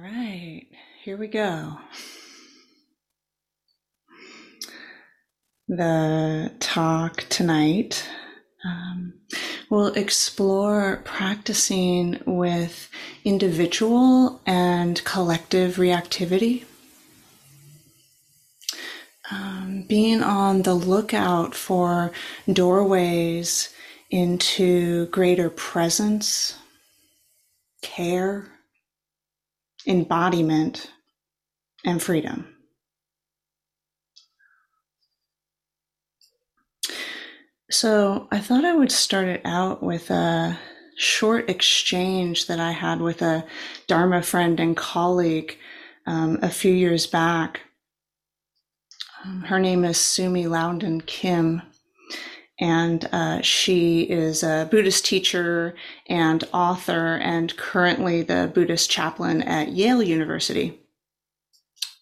Right, here we go. The talk tonight um, will explore practicing with individual and collective reactivity. Um, being on the lookout for doorways into greater presence, care, embodiment, and freedom. So I thought I would start it out with a short exchange that I had with a Dharma friend and colleague um, a few years back. Um, her name is Sumi Loudon Kim, and uh, she is a Buddhist teacher and author, and currently the Buddhist chaplain at Yale University.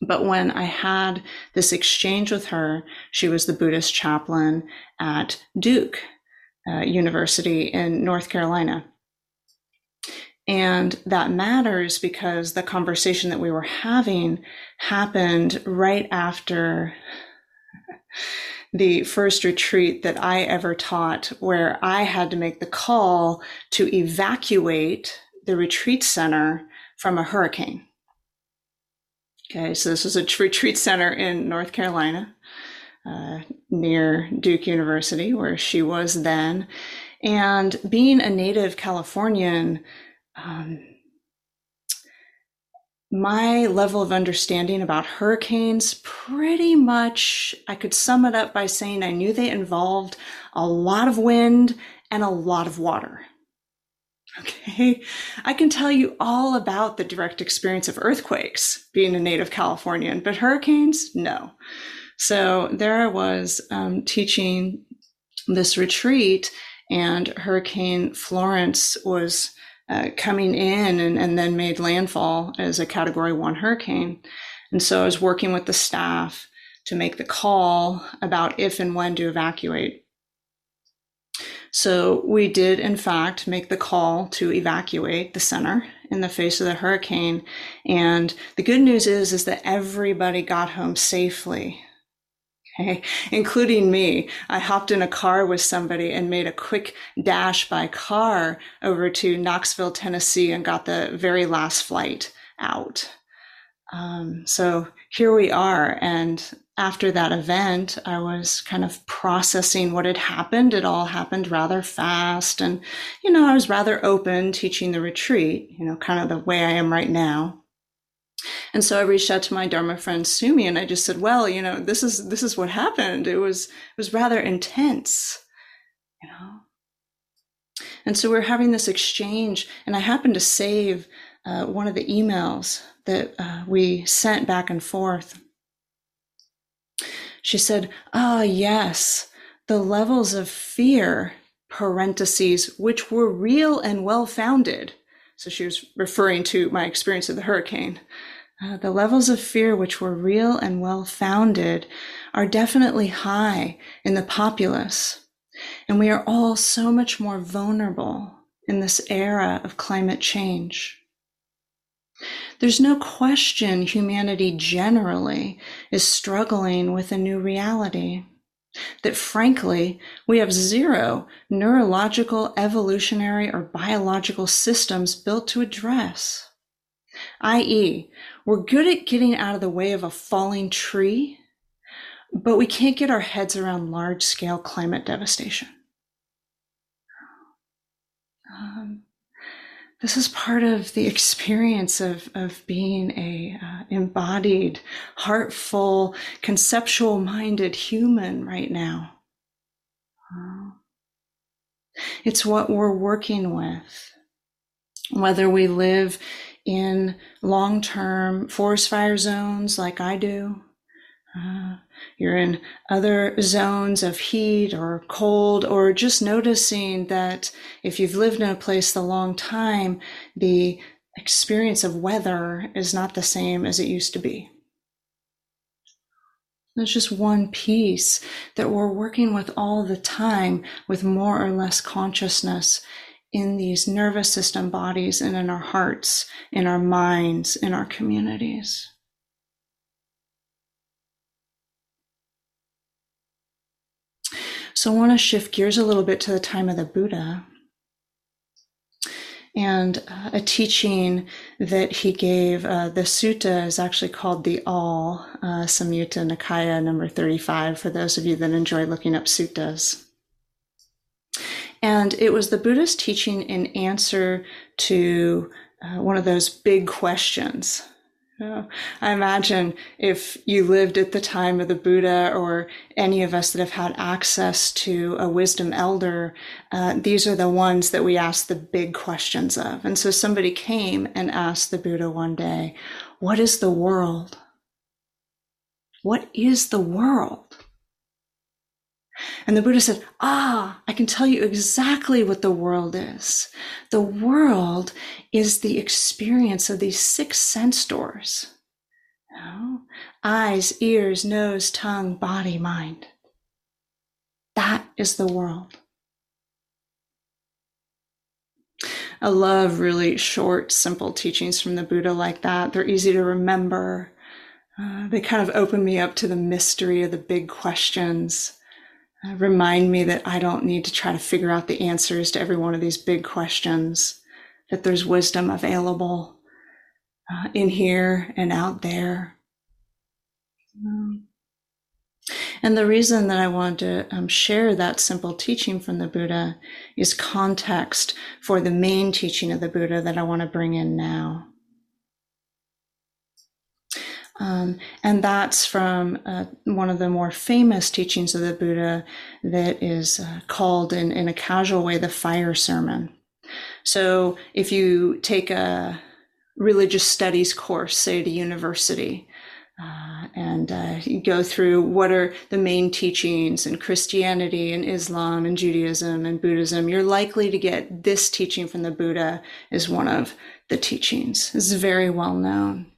But when I had this exchange with her, she was the Buddhist chaplain at Duke uh, University in North Carolina. And that matters because the conversation that we were having happened right after the first retreat that I ever taught, where I had to make the call to evacuate the retreat center from a hurricane. Okay, so this was a retreat center in North Carolina, uh, near Duke University, where she was then. And being a native Californian, um, my level of understanding about hurricanes pretty much, I could sum it up by saying I knew they involved a lot of wind and a lot of water. Okay. I can tell you all about the direct experience of earthquakes being a native Californian, but hurricanes, no. So there I was um, teaching this retreat, and Hurricane Florence was uh, coming in and, and then made landfall as a category one hurricane. And so I was working with the staff to make the call about if and when to evacuate. So we did, in fact, make the call to evacuate the center in the face of the hurricane. And the good news is, is that everybody got home safely. Okay, including me. I hopped in a car with somebody and made a quick dash by car over to Knoxville, Tennessee, and got the very last flight out. Um, so here we are. And after that event, I was kind of processing what had happened. It all happened rather fast. And, you know, I was rather open teaching the retreat, you know, kind of the way I am right now. And so I reached out to my Dharma friend Sumi and I just said, well, you know, this is, this is what happened. It was, it was rather intense, you know. And so we're having this exchange and I happened to save uh, one of the emails that uh, we sent back and forth. She said, Ah, yes, the levels of fear, parentheses, which were real and well founded. So she was referring to my experience of the hurricane. Uh, the levels of fear, which were real and well founded, are definitely high in the populace. And we are all so much more vulnerable in this era of climate change. There's no question humanity generally is struggling with a new reality. That frankly, we have zero neurological, evolutionary, or biological systems built to address. I.e., we're good at getting out of the way of a falling tree, but we can't get our heads around large scale climate devastation. Um, this is part of the experience of, of being a uh, embodied, heartful, conceptual minded human right now. It's what we're working with. Whether we live in long term forest fire zones like I do, uh, you're in other zones of heat or cold, or just noticing that if you've lived in a place a long time, the experience of weather is not the same as it used to be. There's just one piece that we're working with all the time with more or less consciousness in these nervous system bodies and in our hearts, in our minds, in our communities. So I want to shift gears a little bit to the time of the Buddha and uh, a teaching that he gave. Uh, the sutta is actually called the All, uh, Samyutta Nikaya number 35, for those of you that enjoy looking up suttas. And it was the Buddha's teaching in answer to uh, one of those big questions I imagine if you lived at the time of the Buddha or any of us that have had access to a wisdom elder, uh, these are the ones that we ask the big questions of. And so somebody came and asked the Buddha one day, What is the world? What is the world? And the Buddha said, Ah, I can tell you exactly what the world is. The world is the experience of these six sense doors know? eyes, ears, nose, tongue, body, mind. That is the world. I love really short, simple teachings from the Buddha like that. They're easy to remember. Uh, they kind of open me up to the mystery of the big questions remind me that I don't need to try to figure out the answers to every one of these big questions, that there's wisdom available uh, in here and out there. And the reason that I want to um, share that simple teaching from the Buddha is context for the main teaching of the Buddha that I want to bring in now. Um, and that's from uh, one of the more famous teachings of the Buddha that is uh, called in, in a casual way the fire sermon. So if you take a religious studies course, say at a university, uh, and uh, you go through what are the main teachings in Christianity and Islam and Judaism and Buddhism, you're likely to get this teaching from the Buddha is one of the teachings. It's very well known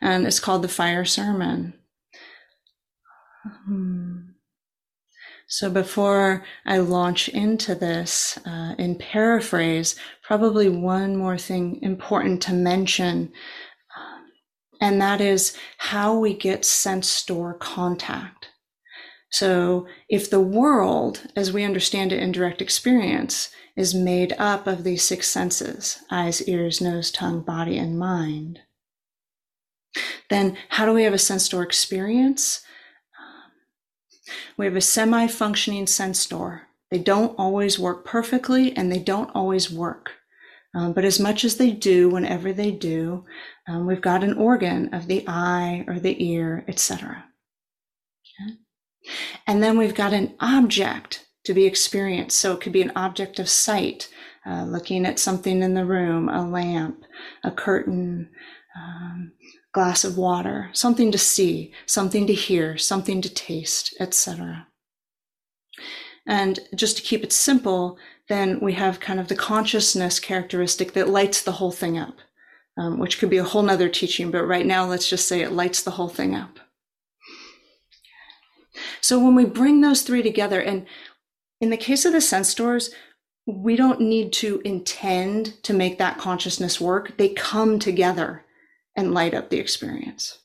and it's called the Fire Sermon. Hmm. So before I launch into this, uh, in paraphrase, probably one more thing important to mention, um, and that is how we get sense door contact. So if the world, as we understand it in direct experience, is made up of these six senses, eyes, ears, nose, tongue, body, and mind, then how do we have a sense door experience? we have a semi functioning sense door. They don't always work perfectly and they don't always work. Um, but as much as they do, whenever they do, um, we've got an organ of the eye or the ear, etc. And then we've got an object to be experienced. So it could be an object of sight, uh, looking at something in the room, a lamp, a curtain, um, glass of water, something to see, something to hear, something to taste, etc. And just to keep it simple, then we have kind of the consciousness characteristic that lights the whole thing up, um, which could be a whole nother teaching, but right now let's just say it lights the whole thing up. So when we bring those three together, and in the case of the sense doors, we don't need to intend to make that consciousness work. They come together and light up the experience,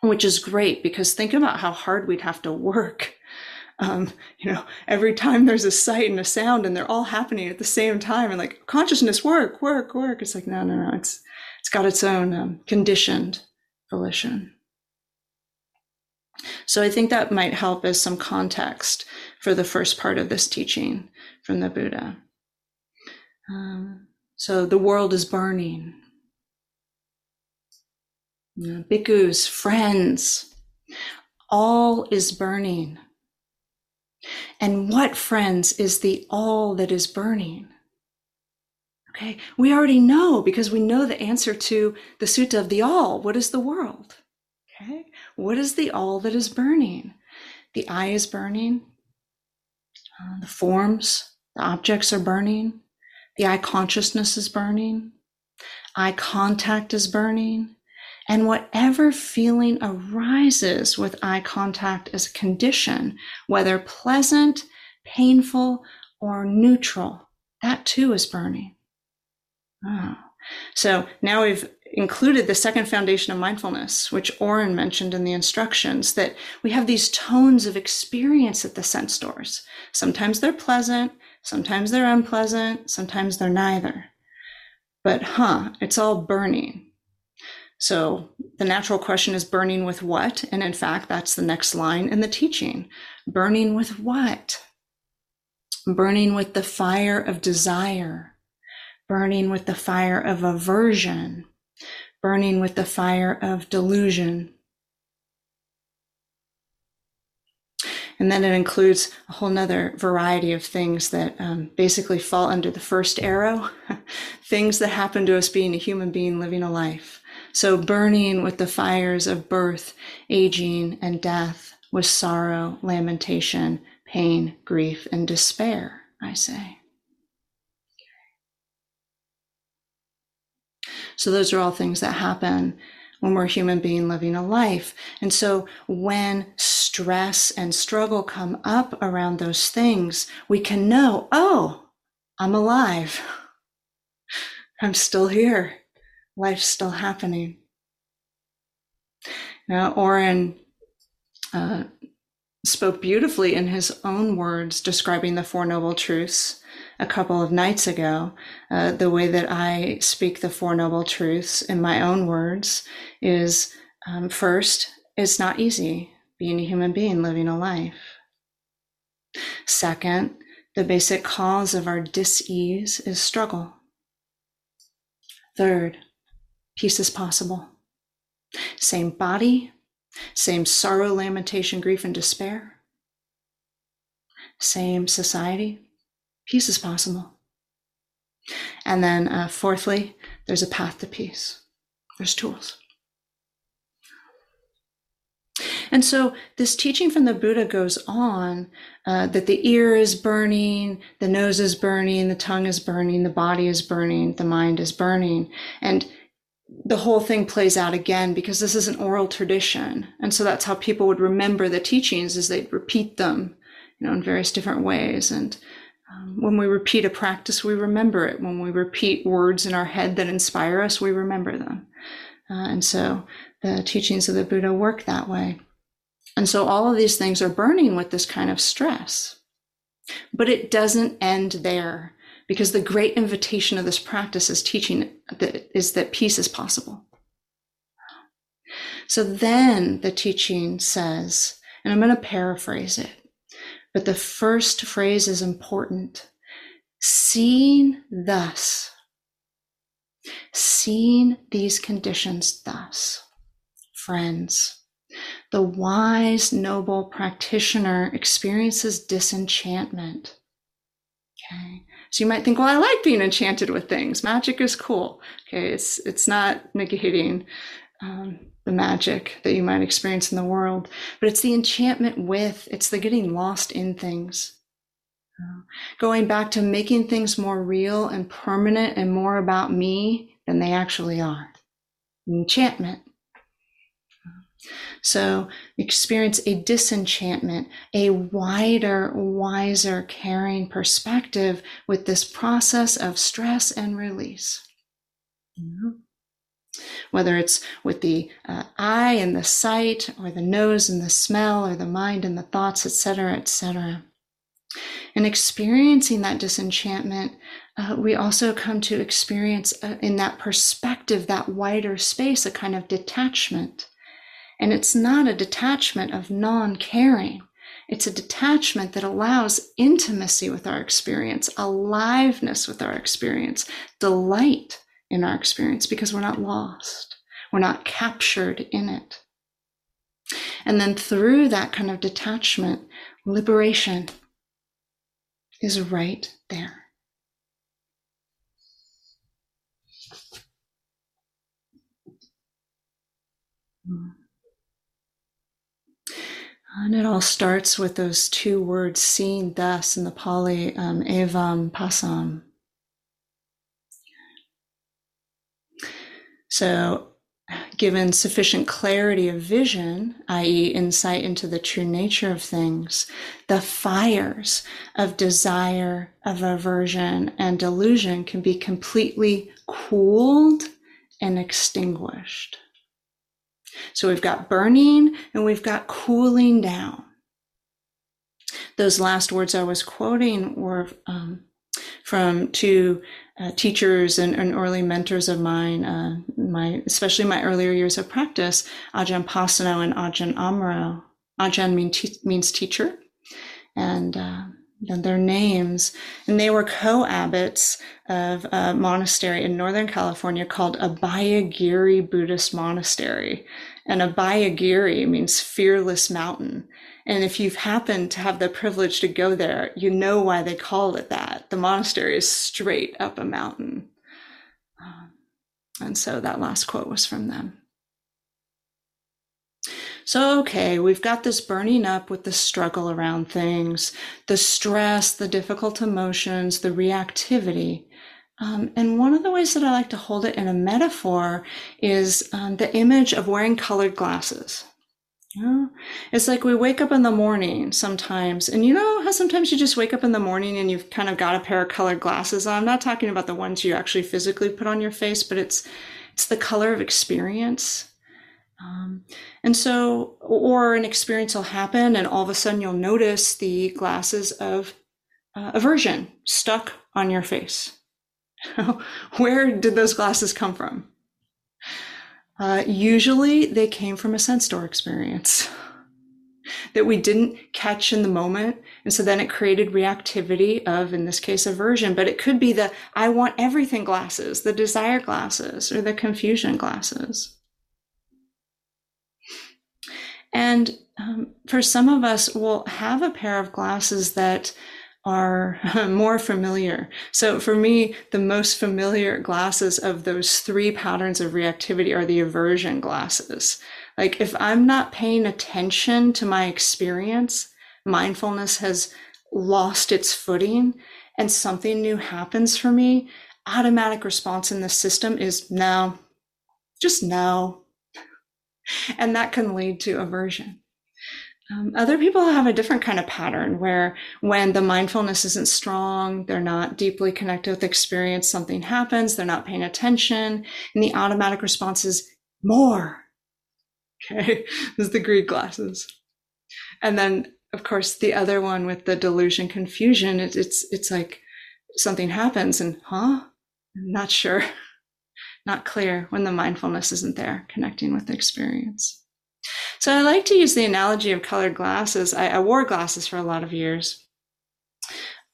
which is great because think about how hard we'd have to work. Um, you know, every time there's a sight and a sound and they're all happening at the same time and like consciousness work, work, work. It's like, no, no, no. It's, it's got its own um, conditioned volition. So I think that might help as some context for the first part of this teaching from the Buddha. Um, so the world is burning. Bhikkhus, friends, all is burning. And what, friends, is the all that is burning? Okay, we already know because we know the answer to the sutta of the all. What is the world? Okay, what is the all that is burning? The eye is burning, uh, the forms, the objects are burning, the eye consciousness is burning, eye contact is burning, and whatever feeling arises with eye contact as a condition, whether pleasant, painful, or neutral, that too is burning. Oh. So now we've included the second foundation of mindfulness, which Oren mentioned in the instructions, that we have these tones of experience at the sense doors. Sometimes they're pleasant, sometimes they're unpleasant, sometimes they're neither. But, huh, it's all burning. So the natural question is burning with what? And in fact, that's the next line in the teaching. Burning with what? Burning with the fire of desire, burning with the fire of aversion, burning with the fire of delusion. And then it includes a whole nother variety of things that um, basically fall under the first arrow, things that happen to us being a human being living a life. So burning with the fires of birth, aging, and death, with sorrow, lamentation, pain, grief, and despair, I say. So those are all things that happen when we're a human being living a life. And so when stress and struggle come up around those things, we can know, oh, I'm alive. I'm still here. Life's still happening. Now, Oren uh, spoke beautifully in his own words describing the Four Noble Truths a couple of nights ago. Uh, the way that I speak the Four Noble Truths in my own words is um, first, it's not easy being a human being living a life. Second, the basic cause of our dis-ease is struggle. Third, peace is possible. Same body, same sorrow, lamentation, grief, and despair. Same society, peace is possible. And then, uh, fourthly, there's a path to peace. There's tools. And so, this teaching from the Buddha goes on uh, that the ear is burning, the nose is burning, the tongue is burning, the body is burning, the mind is burning. And the whole thing plays out again because this is an oral tradition. And so that's how people would remember the teachings is they'd repeat them, you know, in various different ways. And um, when we repeat a practice, we remember it. When we repeat words in our head that inspire us, we remember them. Uh, and so the teachings of the Buddha work that way. And so all of these things are burning with this kind of stress. But it doesn't end there because the great invitation of this practice is teaching that is that peace is possible. So then the teaching says, and I'm going to paraphrase it, but the first phrase is important. Seeing thus, seeing these conditions thus, friends, the wise, noble practitioner experiences disenchantment. Okay. So you might think, well, I like being enchanted with things. Magic is cool. Okay, it's it's not negating um, the magic that you might experience in the world, but it's the enchantment with. It's the getting lost in things. Uh, going back to making things more real and permanent and more about me than they actually are. Enchantment. So experience a disenchantment, a wider, wiser, caring perspective with this process of stress and release. Mm-hmm. Whether it's with the uh, eye and the sight, or the nose and the smell, or the mind and the thoughts, etc., etc. And experiencing that disenchantment, uh, we also come to experience uh, in that perspective, that wider space, a kind of detachment and it's not a detachment of non caring. It's a detachment that allows intimacy with our experience, aliveness with our experience, delight in our experience because we're not lost. We're not captured in it. And then through that kind of detachment, liberation is right there. Mm. And it all starts with those two words, seen thus in the Pali, um, evam passam. So given sufficient clarity of vision, i.e., insight into the true nature of things, the fires of desire, of aversion, and delusion can be completely cooled and extinguished. So we've got burning and we've got cooling down. Those last words I was quoting were um, from two uh, teachers and, and, early mentors of mine, uh, my especially my earlier years of practice, Ajahn Pasanno and Ajahn Amaro. Ajahn mean te- means teacher, and, uh, and their names, and they were co-abbots of a monastery in Northern California called Abhayagiri Buddhist Monastery. And Abhayagiri means fearless mountain. And if you've happened to have the privilege to go there, you know why they call it that. The monastery is straight up a mountain. Um, and so that last quote was from them. So, okay, we've got this burning up with the struggle around things, the stress, the difficult emotions, the reactivity. Um, and one of the ways that I like to hold it in a metaphor is um, the image of wearing colored glasses. Yeah. It's like we wake up in the morning sometimes, and you know how sometimes you just wake up in the morning and you've kind of got a pair of colored glasses. I'm not talking about the ones you actually physically put on your face, but it's it's the color of experience. Um, and so, or an experience will happen, and all of a sudden you'll notice the glasses of uh, aversion stuck on your face. Where did those glasses come from? Uh, usually they came from a sense door experience that we didn't catch in the moment. And so then it created reactivity of, in this case, aversion. But it could be the I want everything glasses, the desire glasses, or the confusion glasses. And um, for some of us, we'll have a pair of glasses that are more familiar. So for me, the most familiar glasses of those three patterns of reactivity are the aversion glasses. Like if I'm not paying attention to my experience, mindfulness has lost its footing and something new happens for me, automatic response in the system is no, just no. And that can lead to aversion. Um, other people have a different kind of pattern where when the mindfulness isn't strong, they're not deeply connected with experience, something happens, they're not paying attention, and the automatic response is more. Okay, this is the greed glasses. And then, of course, the other one with the delusion confusion, it, it's it's like something happens and huh, I'm not sure, not clear when the mindfulness isn't there, connecting with the experience. So I like to use the analogy of colored glasses. I, I wore glasses for a lot of years.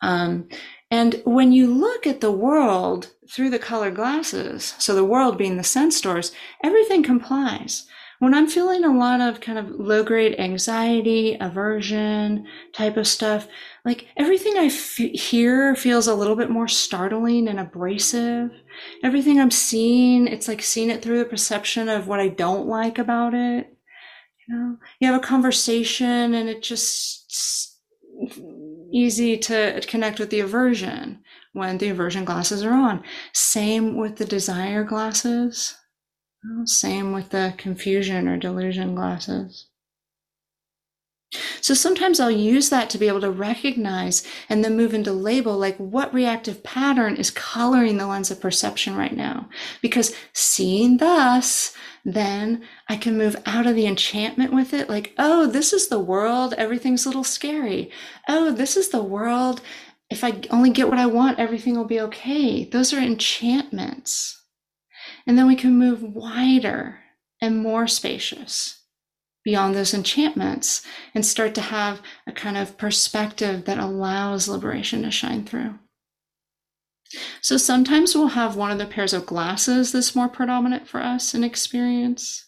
Um, and when you look at the world through the colored glasses, so the world being the sense doors, everything complies. When I'm feeling a lot of kind of low grade anxiety, aversion type of stuff, like everything I f- hear feels a little bit more startling and abrasive. Everything I'm seeing, it's like seeing it through the perception of what I don't like about it you know? You have a conversation and it just easy to connect with the aversion when the aversion glasses are on. Same with the desire glasses same with the confusion or delusion glasses so sometimes I'll use that to be able to recognize and then move into label like what reactive pattern is coloring the lens of perception right now. Because seeing thus, then I can move out of the enchantment with it. Like, oh, this is the world. Everything's a little scary. Oh, this is the world. If I only get what I want, everything will be okay. Those are enchantments. And then we can move wider and more spacious beyond those enchantments and start to have a kind of perspective that allows liberation to shine through. So sometimes we'll have one of the pairs of glasses that's more predominant for us in experience.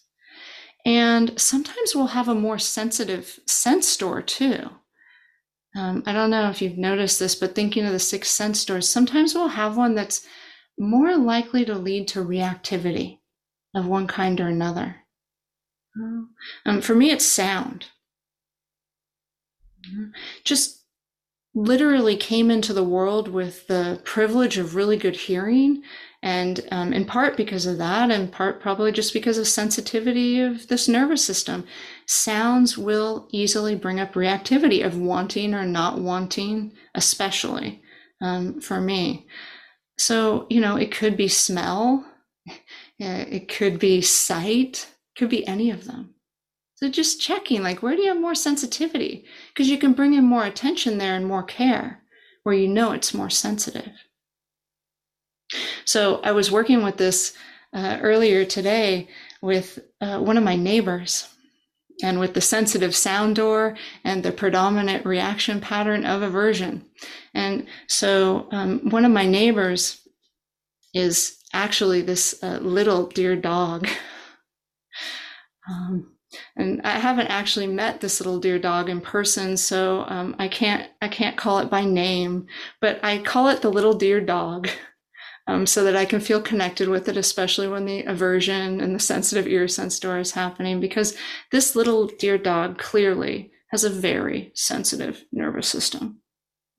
And sometimes we'll have a more sensitive sense door too. Um, I don't know if you've noticed this, but thinking of the six sense doors, sometimes we'll have one that's more likely to lead to reactivity of one kind or another. Um, for me, it's sound. Just literally came into the world with the privilege of really good hearing And um, in part because of that, in part probably just because of sensitivity of this nervous system, sounds will easily bring up reactivity of wanting or not wanting, especially um, for me. So, you know, it could be smell, it could be sight, could be any of them. So just checking, like, where do you have more sensitivity? Because you can bring in more attention there and more care where you know it's more sensitive. So I was working with this uh, earlier today with uh, one of my neighbors and with the sensitive sound door and the predominant reaction pattern of aversion. And so um, one of my neighbors is actually this uh, little dear dog. um, and I haven't actually met this little dear dog in person, so um, I can't I can't call it by name, but I call it the little dear dog, um, so that I can feel connected with it, especially when the aversion and the sensitive ear sense door is happening, because this little dear dog clearly has a very sensitive nervous system.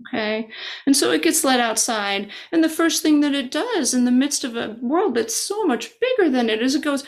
Okay. And so it gets let outside. And the first thing that it does in the midst of a world that's so much bigger than it is, it goes,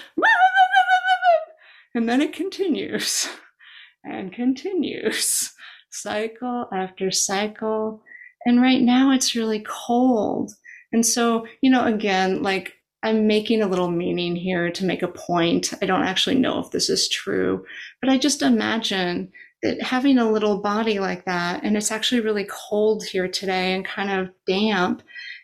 and then it continues and continues, cycle after cycle. And right now it's really cold. And so, you know, again, like I'm making a little meaning here to make a point. I don't actually know if this is true, but I just imagine that having a little body like that, and it's actually really cold here today and kind of damp.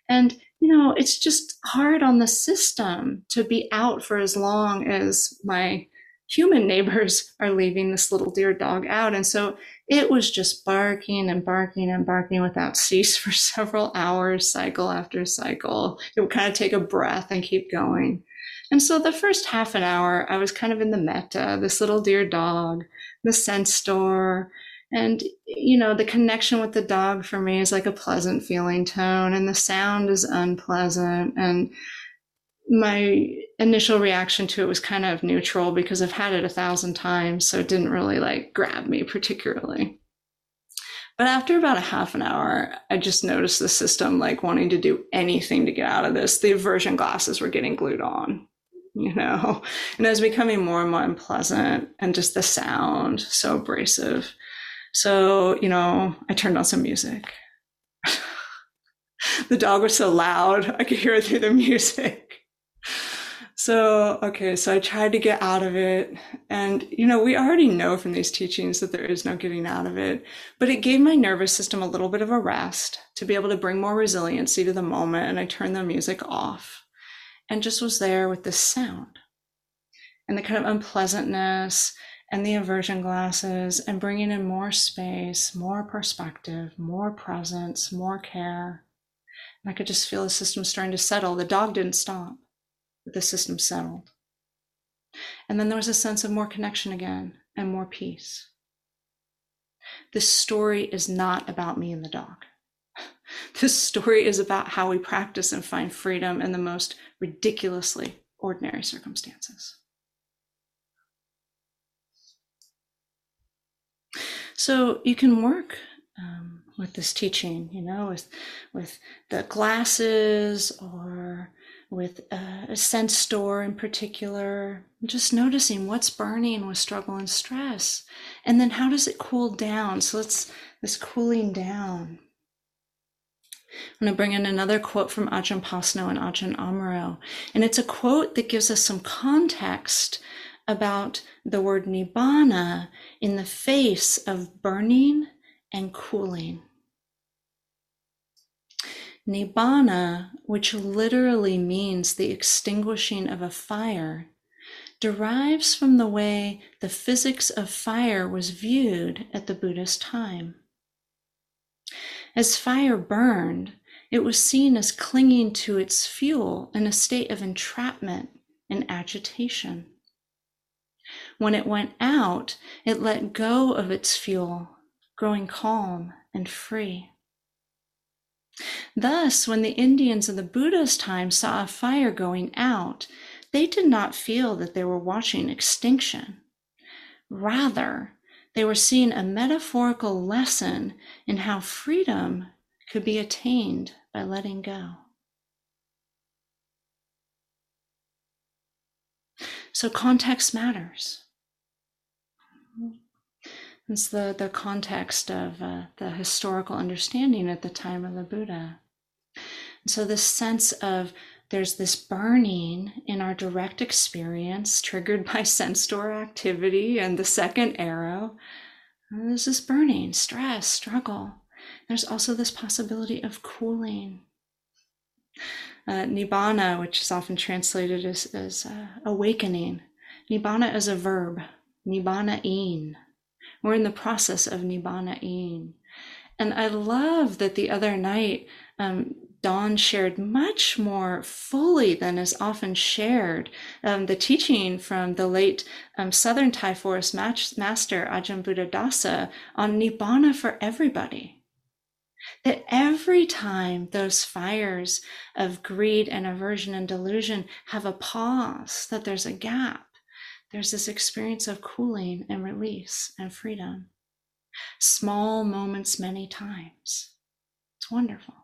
And, you know, it's just hard on the system to be out for as long as my human neighbors are leaving this little dear dog out. And so it was just barking and barking and barking without cease for several hours, cycle after cycle. It would kind of take a breath and keep going. And so the first half an hour, I was kind of in the metta, this little dear dog, the sense door. And, you know, the connection with the dog for me is like a pleasant feeling tone, and the sound is unpleasant. And my initial reaction to it was kind of neutral because I've had it a thousand times, so it didn't really like grab me particularly. But after about a half an hour, I just noticed the system like wanting to do anything to get out of this. The aversion glasses were getting glued on, you know, and it was becoming more and more unpleasant and just the sound so abrasive. So, you know, I turned on some music. the dog was so loud, I could hear it through the music. So, okay, so I tried to get out of it. And, you know, we already know from these teachings that there is no getting out of it, but it gave my nervous system a little bit of a rest to be able to bring more resiliency to the moment. And I turned the music off and just was there with this sound and the kind of unpleasantness and the aversion glasses and bringing in more space, more perspective, more presence, more care. And I could just feel the system starting to settle. The dog didn't stop the system settled. And then there was a sense of more connection again and more peace. This story is not about me and the dog. This story is about how we practice and find freedom in the most ridiculously ordinary circumstances. So you can work um, with this teaching, you know, with with the glasses or with a sense door in particular, just noticing what's burning with struggle and stress. And then how does it cool down? So let's this cooling down. I'm going to bring in another quote from Ajahn Pasanno and Ajahn Amaro. And it's a quote that gives us some context about the word nibbana in the face of burning and cooling. Nibbana, which literally means the extinguishing of a fire, derives from the way the physics of fire was viewed at the Buddha's time. As fire burned, it was seen as clinging to its fuel in a state of entrapment and agitation. When it went out, it let go of its fuel, growing calm and free. Thus, when the Indians in the Buddha's time saw a fire going out, they did not feel that they were watching extinction. Rather, they were seeing a metaphorical lesson in how freedom could be attained by letting go. So, context matters. It's the, the context of uh, the historical understanding at the time of the Buddha. And so, this sense of there's this burning in our direct experience triggered by sense door activity and the second arrow. And there's this burning, stress, struggle. There's also this possibility of cooling. Uh, nibbana, which is often translated as, as uh, awakening. Nibbana is a verb, nibbana in. We're in the process of nibbana in. And I love that the other night, um, Dawn shared much more fully than is often shared um, the teaching from the late um, Southern Thai forest master Ajahn Buddhadasa on Nibbana for everybody. That every time those fires of greed and aversion and delusion have a pause, that there's a gap, there's this experience of cooling and release and freedom. Small moments, many times. It's wonderful.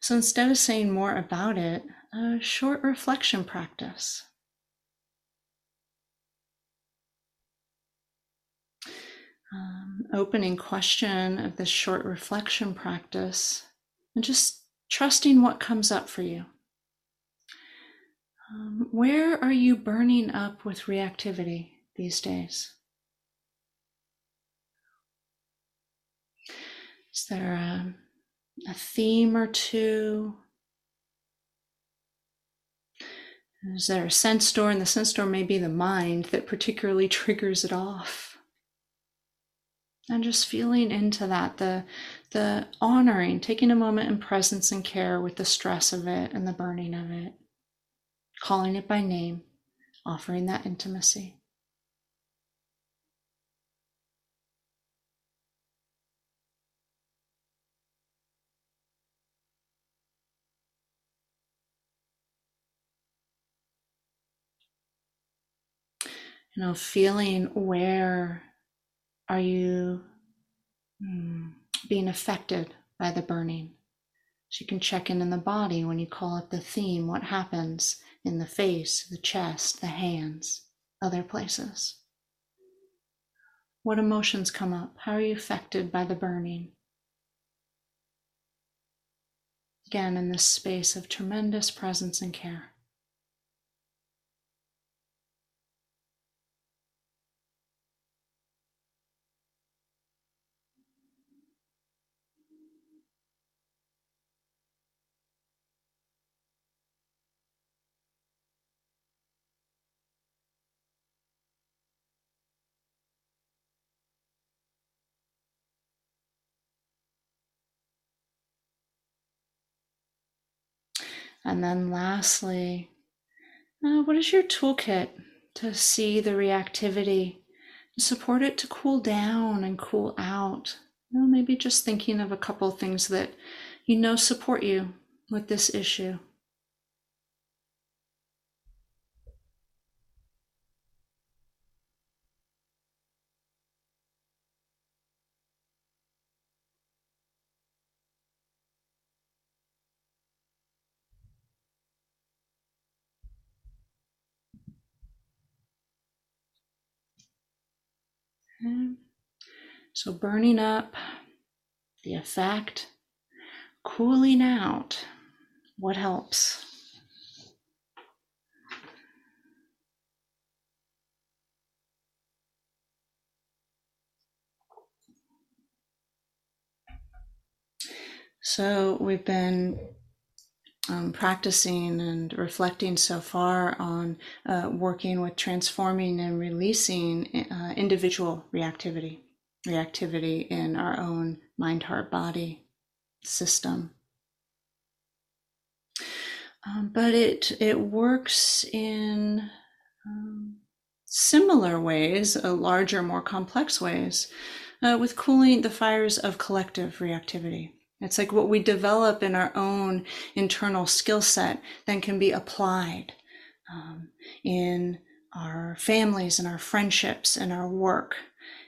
So instead of saying more about it, a short reflection practice. Um, opening question of this short reflection practice and just trusting what comes up for you. Um, where are you burning up with reactivity these days? Is there a a theme or two? Is there a sense door? And the sense door may be the mind that particularly triggers it off. And just feeling into that, the, the honoring, taking a moment in presence and care with the stress of it and the burning of it, calling it by name, offering that intimacy. you know, feeling where are you mm, being affected by the burning. You can check in in the body when you call up the theme, what happens in the face, the chest, the hands, other places. What emotions come up? How are you affected by the burning? Again, in this space of tremendous presence and care. And then lastly, uh, what is your toolkit to see the reactivity, support it to cool down and cool out? Maybe just thinking of a couple things that you know support you with this issue. So burning up, the effect, cooling out. What helps? So we've been um, practicing and reflecting so far on uh, working with transforming and releasing uh, individual reactivity, reactivity in our own mind, heart, body system. Um, but it it works in um, similar ways, uh, larger, more complex ways, uh, with cooling the fires of collective reactivity. It's like what we develop in our own internal skill set then can be applied um, in our families, and our friendships, and our work,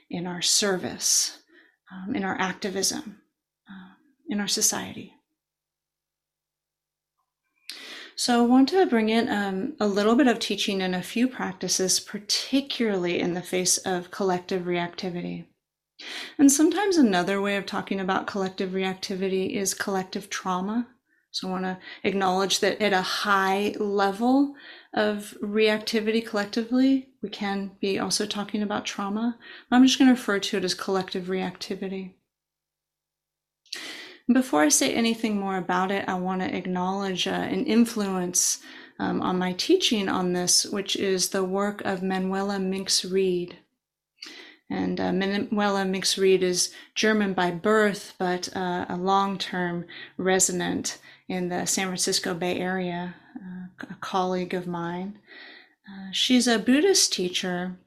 in our service, um, in our activism, uh, in our society. So, I want to bring in um, a little bit of teaching and a few practices, particularly in the face of collective reactivity. And sometimes another way of talking about collective reactivity is collective trauma. So I want to acknowledge that at a high level of reactivity collectively, we can be also talking about trauma. I'm just going to refer to it as collective reactivity. Before I say anything more about it, I want to acknowledge uh, an influence um, on my teaching on this, which is the work of Manuela Mischke Reeds. And uh, Manuela Mischke Reeds is German by birth, but uh, a long term resident in the San Francisco Bay Area, uh, a colleague of mine. Uh, she's a Buddhist teacher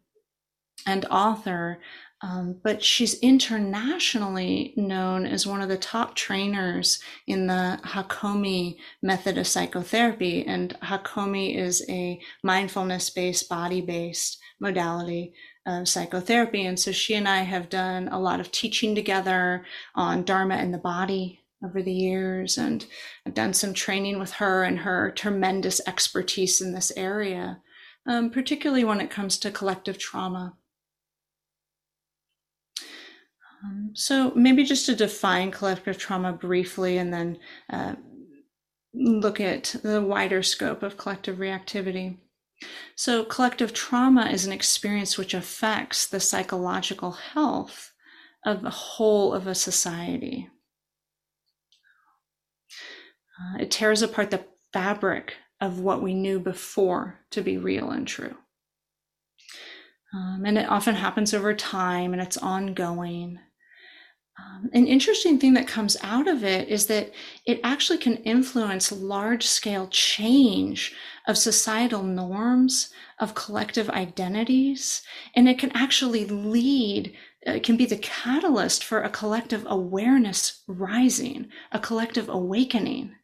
and author, um, but she's internationally known as one of the top trainers in the Hakomi method of psychotherapy. And Hakomi is a mindfulness based, body based modality of psychotherapy. And so she and I have done a lot of teaching together on Dharma and the body over the years. And I've done some training with her and her tremendous expertise in this area, um, particularly when it comes to collective trauma. Um, so maybe just to define collective trauma briefly and then uh, look at the wider scope of collective reactivity. So, collective trauma is an experience which affects the psychological health of the whole of a society. Uh, it tears apart the fabric of what we knew before to be real and true. Um, and it often happens over time and it's ongoing. Um, an interesting thing that comes out of it is that it actually can influence large scale change of societal norms, of collective identities, and it can actually lead, uh, it can be the catalyst for a collective awareness rising, a collective awakening.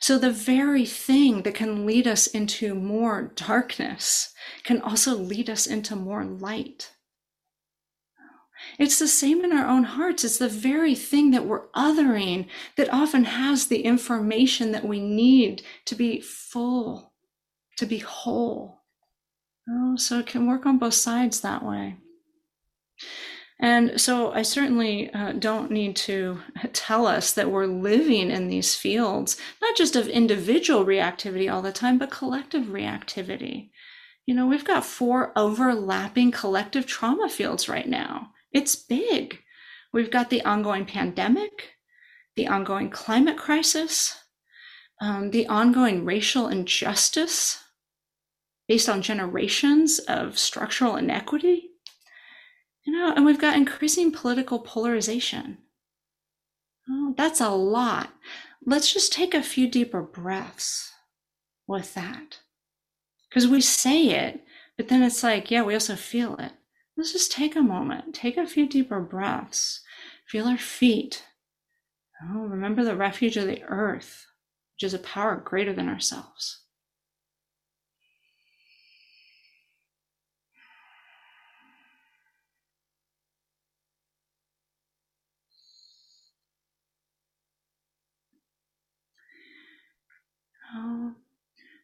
So, the very thing that can lead us into more darkness can also lead us into more light. It's the same in our own hearts. It's the very thing that we're othering that often has the information that we need to be full, to be whole. Oh, so it can work on both sides that way. And so I certainly uh, don't need to tell us that we're living in these fields, not just of individual reactivity all the time, but collective reactivity. You know, we've got four overlapping collective trauma fields right now. It's big. We've got the ongoing pandemic, the ongoing climate crisis, um, the ongoing racial injustice based on generations of structural inequity. You know, and we've got increasing political polarization. Oh, that's a lot. Let's just take a few deeper breaths with that. Because we say it, but then it's like, yeah, we also feel it. Let's just take a moment, take a few deeper breaths, feel our feet. Oh, remember the refuge of the earth, which is a power greater than ourselves.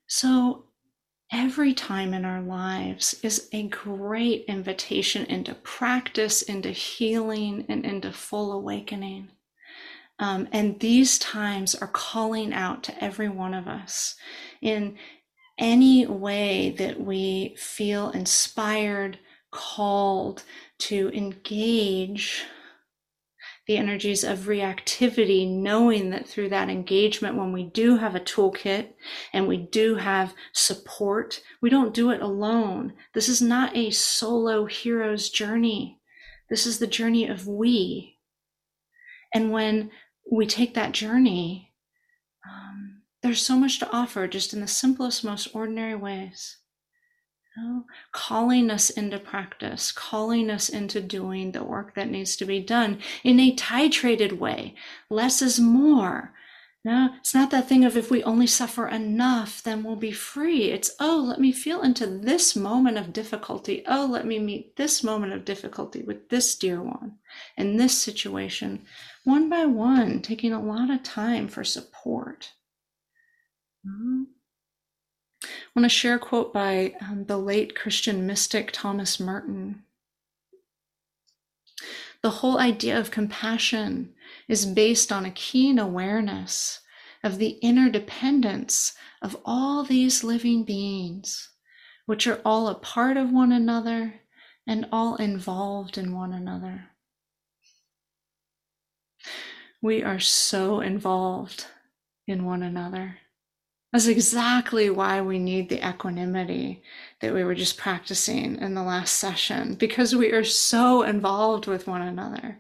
So every time in our lives is a great invitation into practice, into healing, and into full awakening. Um, and these times are calling out to every one of us in any way that we feel inspired, called to engage the energies of reactivity, knowing that through that engagement, when we do have a toolkit and we do have support, we don't do it alone. This is not a solo hero's journey. This is the journey of we. And when we take that journey, um, there's so much to offer just in the simplest, most ordinary ways know, calling us into practice, calling us into doing the work that needs to be done in a titrated way. Less is more. No, it's not that thing of if we only suffer enough, then we'll be free. It's, oh, let me feel into this moment of difficulty. Oh, let me meet this moment of difficulty with this dear one in this situation, one by one, taking a lot of time for support. Mm-hmm. I want to share a quote by um, the late Christian mystic Thomas Merton. The whole idea of compassion is based on a keen awareness of the interdependence of all these living beings, which are all a part of one another and all involved in one another. We are so involved in one another. That's exactly why we need the equanimity that we were just practicing in the last session, because we are so involved with one another.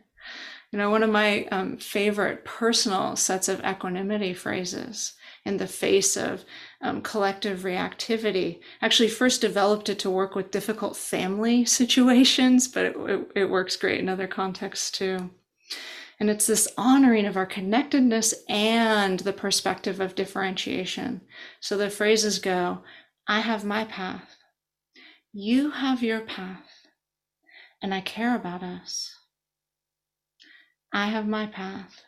You know, one of my um, favorite personal sets of equanimity phrases in the face of um, collective reactivity actually first developed it to work with difficult family situations, but it, it, it works great in other contexts too. And it's this honoring of our connectedness and the perspective of differentiation. So the phrases go I have my path, you have your path, and I care about us. I have my path,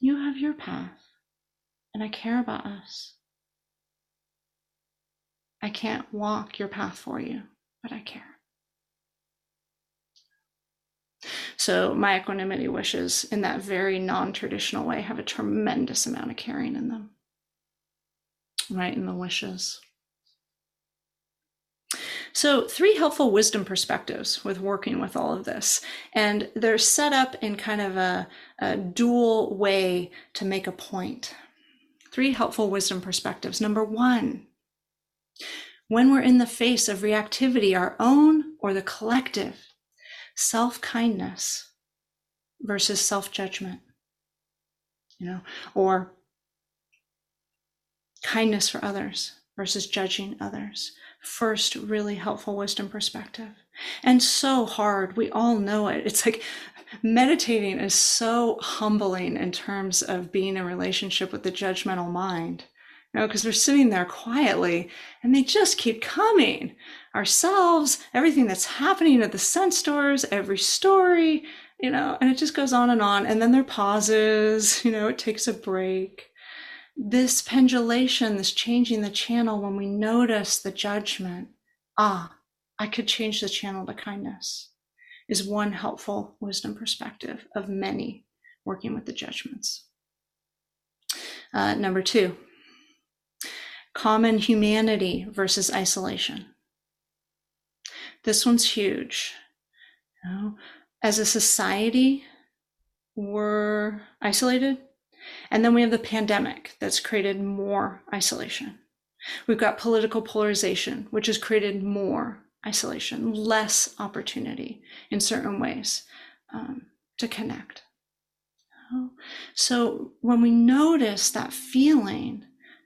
you have your path, and I care about us. I can't walk your path for you, but I care. So my equanimity wishes in that very non-traditional way have a tremendous amount of caring in them. Right in the wishes. So, three helpful wisdom perspectives with working with all of this. And they're set up in kind of a, a, dual way to make a point. Three helpful wisdom perspectives. Number one, when we're in the face of reactivity, our own or the collective, self kindness versus self judgment, you know, or kindness for others versus judging others. First, really helpful wisdom perspective. And so hard. We all know it. It's like meditating is so humbling in terms of being in relationship with the judgmental mind. You know, because they're sitting there quietly and they just keep coming ourselves, everything that's happening at the sense doors, every story, you know, and it just goes on and on. And then there pauses, you know, it takes a break. This pendulation, this changing the channel when we notice the judgment, ah, I could change the channel to kindness, is one helpful wisdom perspective of many working with the judgments. Uh, number two, common humanity versus isolation. This one's huge. You know, as a society, we're isolated. And then we have the pandemic that's created more isolation. We've got political polarization, which has created more isolation, less opportunity in certain ways um, to connect. So when we notice that feeling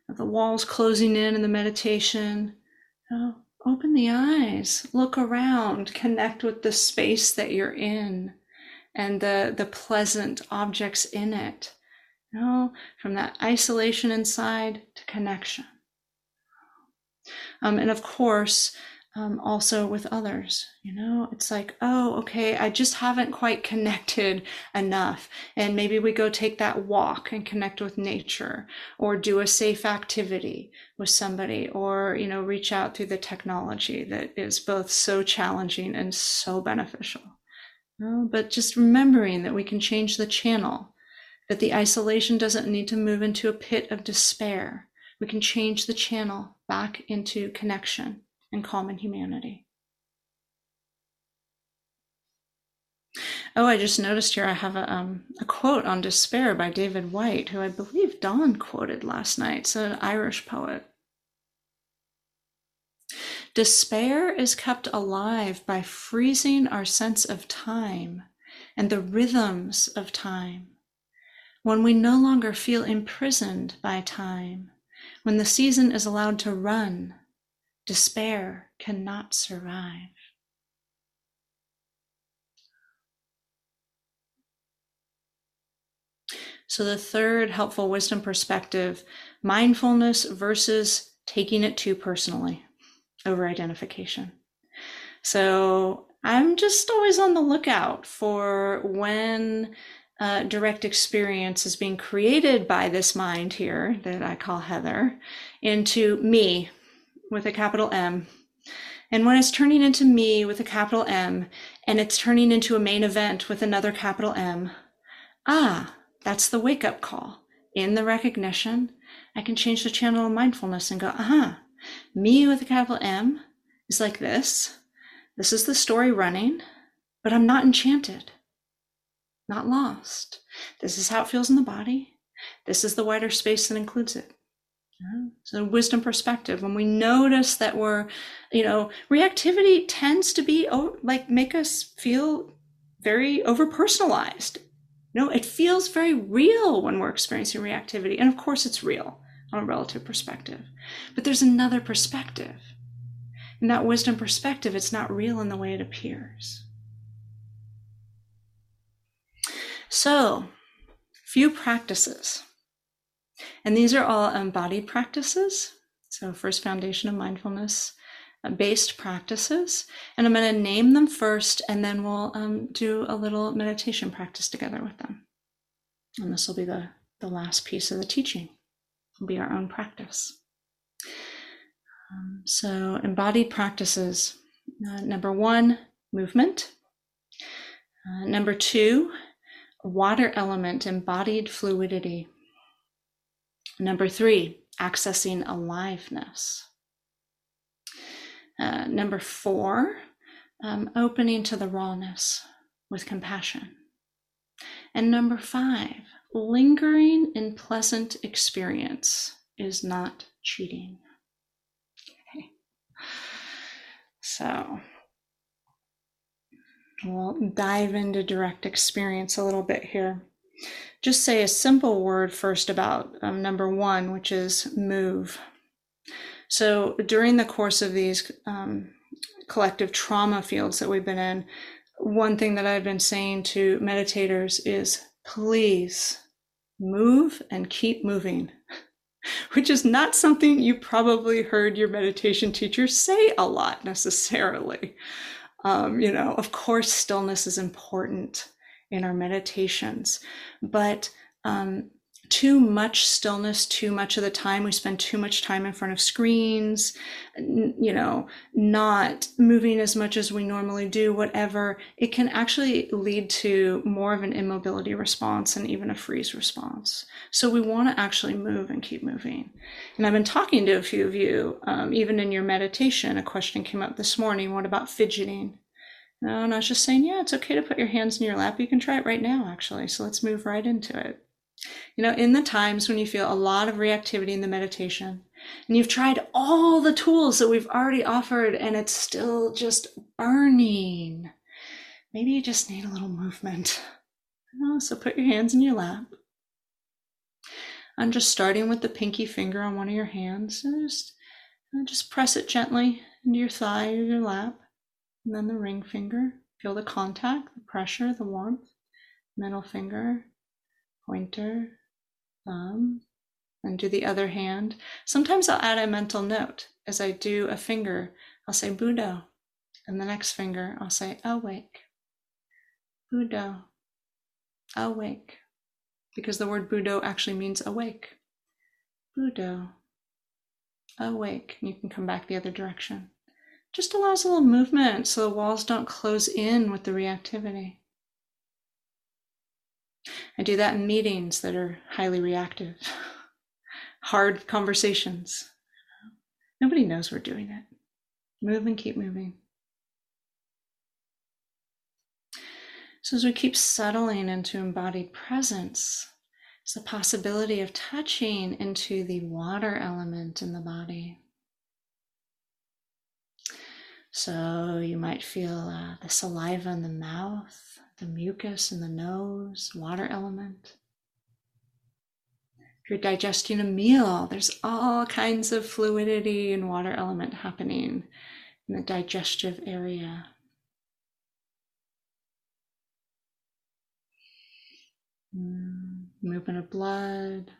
the walls closing in in the meditation, know, open the eyes, look around, connect with the space that you're in and the, the pleasant objects in it. Know, from that isolation inside to connection. Um, and of course, um, also with others. You know, it's like, oh, okay, I just haven't quite connected enough. And maybe we go take that walk and connect with nature or do a safe activity with somebody or, you know, reach out through the technology that is both so challenging and so beneficial. You know, but just remembering that we can change the channel, that the isolation doesn't need to move into a pit of despair. We can change the channel back into connection and common humanity. Oh, I just noticed here I have a, um, a quote on despair by David Whyte, who I believe Dawn quoted last night. It's an Irish poet. Despair is kept alive by freezing our sense of time and the rhythms of time. When we no longer feel imprisoned by time, when the season is allowed to run Despair cannot survive. So, the third helpful wisdom perspective mindfulness versus taking it too personally over identification. So, I'm just always on the lookout for when uh, direct experience is being created by this mind here that I call Heather into me with a capital M, and when it's turning into me with a capital M, and it's turning into a main event with another capital M, ah, that's the wake up call. In the recognition, I can change the channel of mindfulness and go, uh huh, me with a capital M is like this. This is the story running, but I'm not enchanted, not lost. This is how it feels in the body. This is the wider space that includes it. So wisdom perspective, when we notice that we're, you know, reactivity tends to be like make us feel very over personalized. No, it feels very real when we're experiencing reactivity. And of course it's real on a relative perspective. But there's another perspective. In that wisdom perspective, it's not real in the way it appears. So, few practices and these are all embodied practices. So, first foundation of mindfulness uh, based practices. And I'm going to name them first, and then we'll um, do a little meditation practice together with them. And this will be the, the last piece of the teaching, will be our own practice. Um, so, embodied practices. Uh, number one, movement. Uh, number two, water element, embodied fluidity. Number three, accessing aliveness. Uh, number four, um, opening to the rawness with compassion. And number five, lingering in pleasant experience is not cheating. Okay. So we'll dive into direct experience a little bit here just say a simple word first about um, number one, which is move. So during the course of these um, collective trauma fields that we've been in, one thing that I've been saying to meditators is please move and keep moving, which is not something you probably heard your meditation teacher say a lot necessarily. Um, you know, of course, stillness is important in our meditations. But um, too much stillness too much of the time we spend too much time in front of screens you know not moving as much as we normally do whatever it can actually lead to more of an immobility response and even a freeze response. So we want to actually move and keep moving. And i've been talking to a few of you um, even in your meditation a question came up this morning what about fidgeting no, and I was just saying, yeah, it's okay to put your hands in your lap. You can try it right now, actually. So let's move right into it. You know, in the times when you feel a lot of reactivity in the meditation, and you've tried all the tools that we've already offered, and it's still just burning, maybe you just need a little movement. know, so put your hands in your lap. I'm just starting with the pinky finger on one of your hands. And just, uh, just press it gently into your thigh or your lap. And then the ring finger. Feel the contact, the pressure, the warmth. Middle finger, pointer, thumb, and do the other hand. Sometimes I'll add a mental note. As I do a finger, I'll say Buddho. And the next finger, I'll say awake. Buddho. Awake. Because the word Buddho actually means awake. Buddho. Awake. You can come back the other direction just allows a little movement so the walls don't close in with the reactivity. I do that in meetings that are highly reactive, hard conversations. Nobody knows we're doing it. Move and keep moving. So, as we keep settling into embodied presence, it's the possibility of touching into the water element in the body. So you might feel uh, the saliva in the mouth, the mucus in the nose, water element. If you're digesting a meal, there's all kinds of fluidity and water element happening in the digestive area. Mm, movement of blood,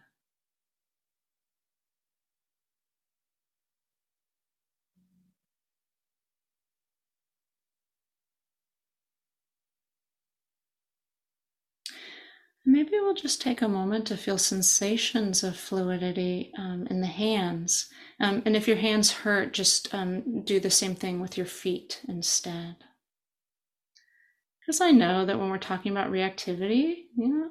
Maybe we'll just take a moment to feel sensations of fluidity um, in the hands. Um, and if your hands hurt, just um, do the same thing with your feet instead. Because I know that when we're talking about reactivity, you know,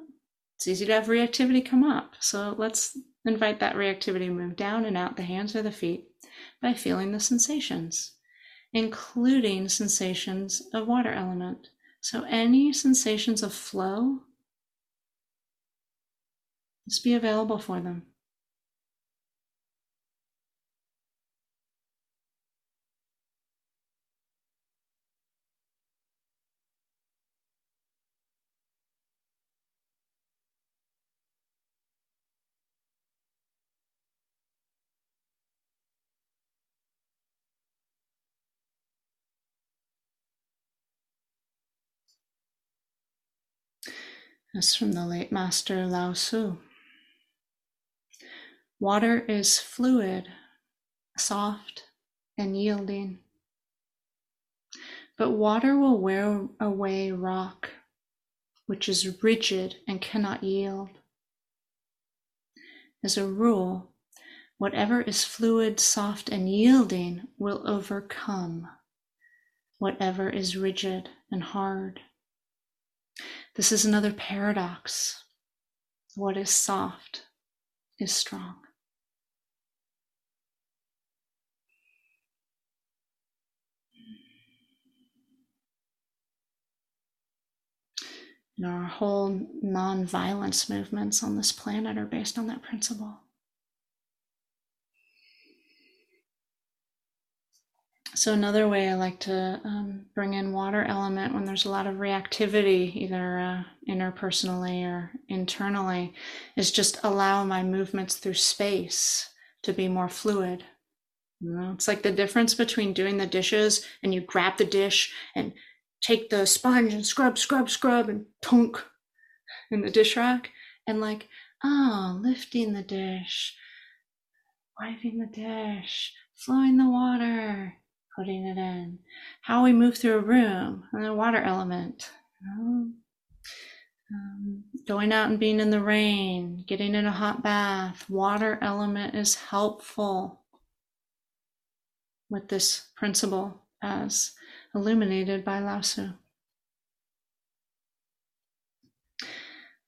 it's easy to have reactivity come up. So let's invite that reactivity move down and out the hands or the feet by feeling the sensations, including sensations of water element. So any sensations of flow just be available for them. This from the late master Lao Tzu. Water is fluid, soft, and yielding. But water will wear away rock, which is rigid and cannot yield. As a rule, whatever is fluid, soft, and yielding will overcome whatever is rigid and hard. This is another paradox. What is soft is strong. Our whole non-violence movements on this planet are based on that principle. So another way I like to um, bring in water element when there's a lot of reactivity, either uh, interpersonally or internally, is just allow my movements through space to be more fluid. You know, it's like the difference between doing the dishes and you grab the dish and take the sponge and scrub, scrub, scrub, and tunk in the dish rack, and like, ah, oh, lifting the dish, wiping the dish, flowing the water, putting it in. How we move through a room, and the water element. um, going out and being in the rain, getting in a hot bath, water element is helpful with this principle as illuminated by Tzu.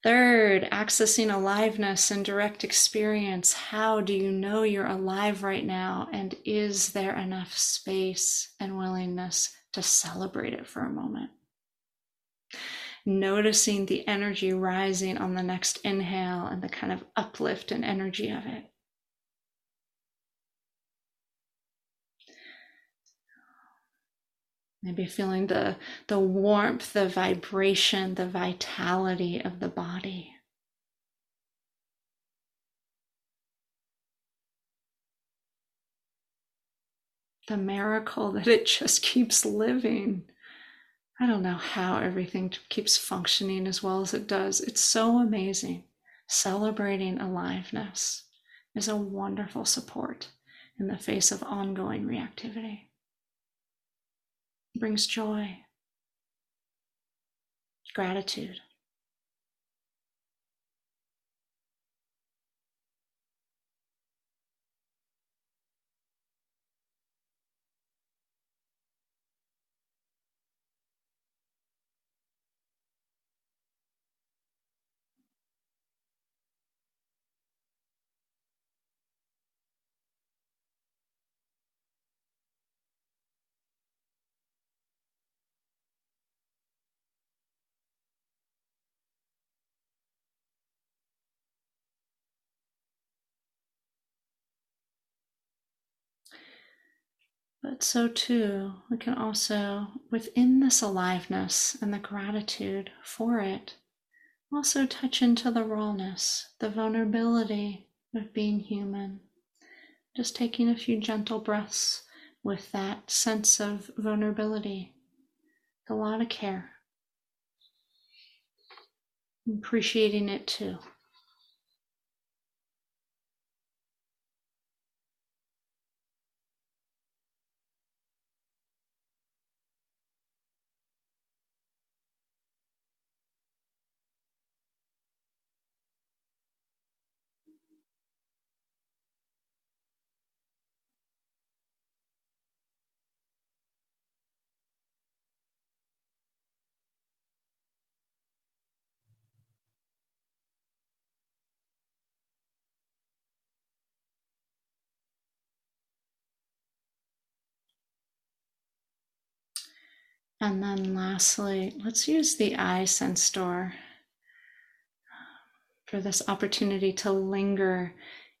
Third, accessing aliveness and direct experience. How do you know you're alive right now? And is there enough space and willingness to celebrate it for a moment? Noticing the energy rising on the next inhale and the kind of uplift and energy of it. Maybe feeling the, the warmth, the vibration, the vitality of the body. The miracle that it just keeps living. I don't know how everything keeps functioning as well as it does. It's so amazing. Celebrating aliveness is a wonderful support in the face of ongoing reactivity brings joy, gratitude. But so too, we can also, within this aliveness and the gratitude for it, also touch into the rawness, the vulnerability of being human. Just taking a few gentle breaths with that sense of vulnerability, a lot of care, appreciating it too. And then lastly, let's use the eye sense door for this opportunity to linger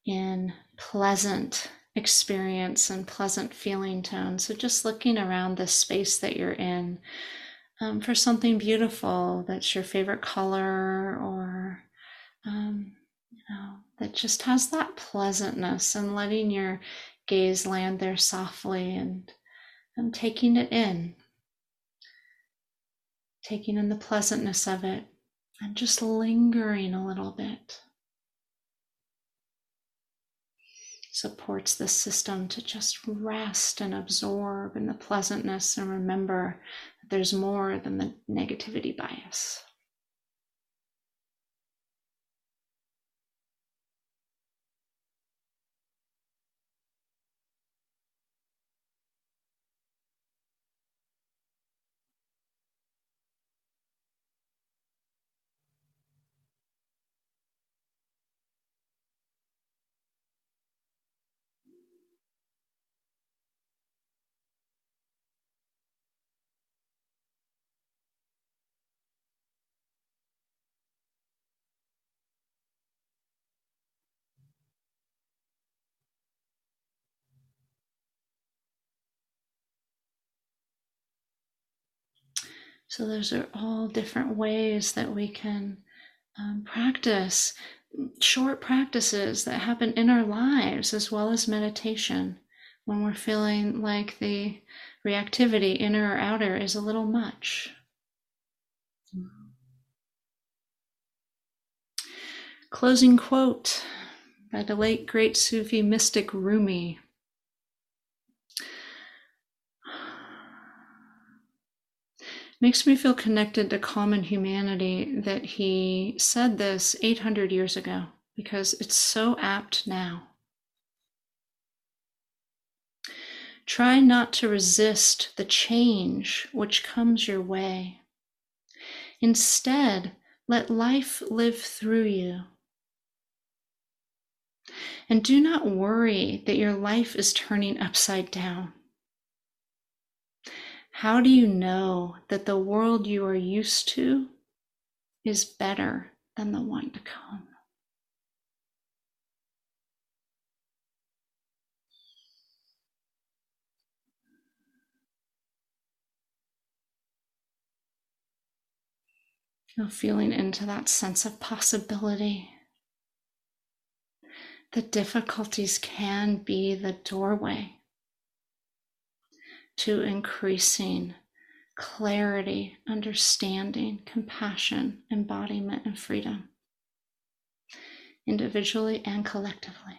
in pleasant experience and pleasant feeling tone. So just looking around the space that you're in um, for something beautiful that's your favorite color or um, you know that just has that pleasantness and letting your gaze land there softly and and taking it in taking in the pleasantness of it and just lingering a little bit supports the system to just rest and absorb in the pleasantness and remember that there's more than the negativity bias. So, those are all different ways that we can um, practice short practices that happen in our lives as well as meditation when we're feeling like the reactivity, inner or outer, is a little much. Closing quote by the late great Sufi mystic Rumi. Makes me feel connected to common humanity that he said this 800 years ago because it's so apt now. Try not to resist the change which comes your way. Instead, let life live through you. And do not worry that your life is turning upside down. How do you know that the world you are used to is better than the one to come? Feel feeling into that sense of possibility. The difficulties can be the doorway to increasing clarity, understanding, compassion, embodiment, and freedom, individually and collectively.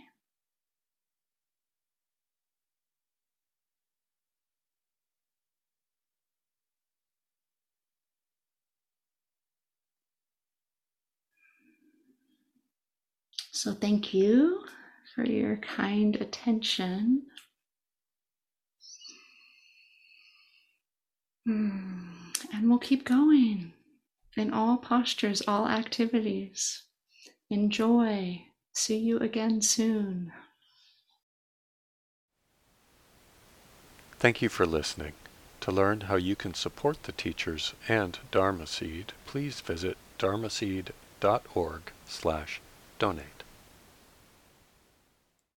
So, thank you for your kind attention. Hmm, and we'll keep going in all postures, all activities. Enjoy. See you again soon. Thank you for listening. To learn how you can support the teachers and Dharma Seed, please visit dharmaseed.org slash donate.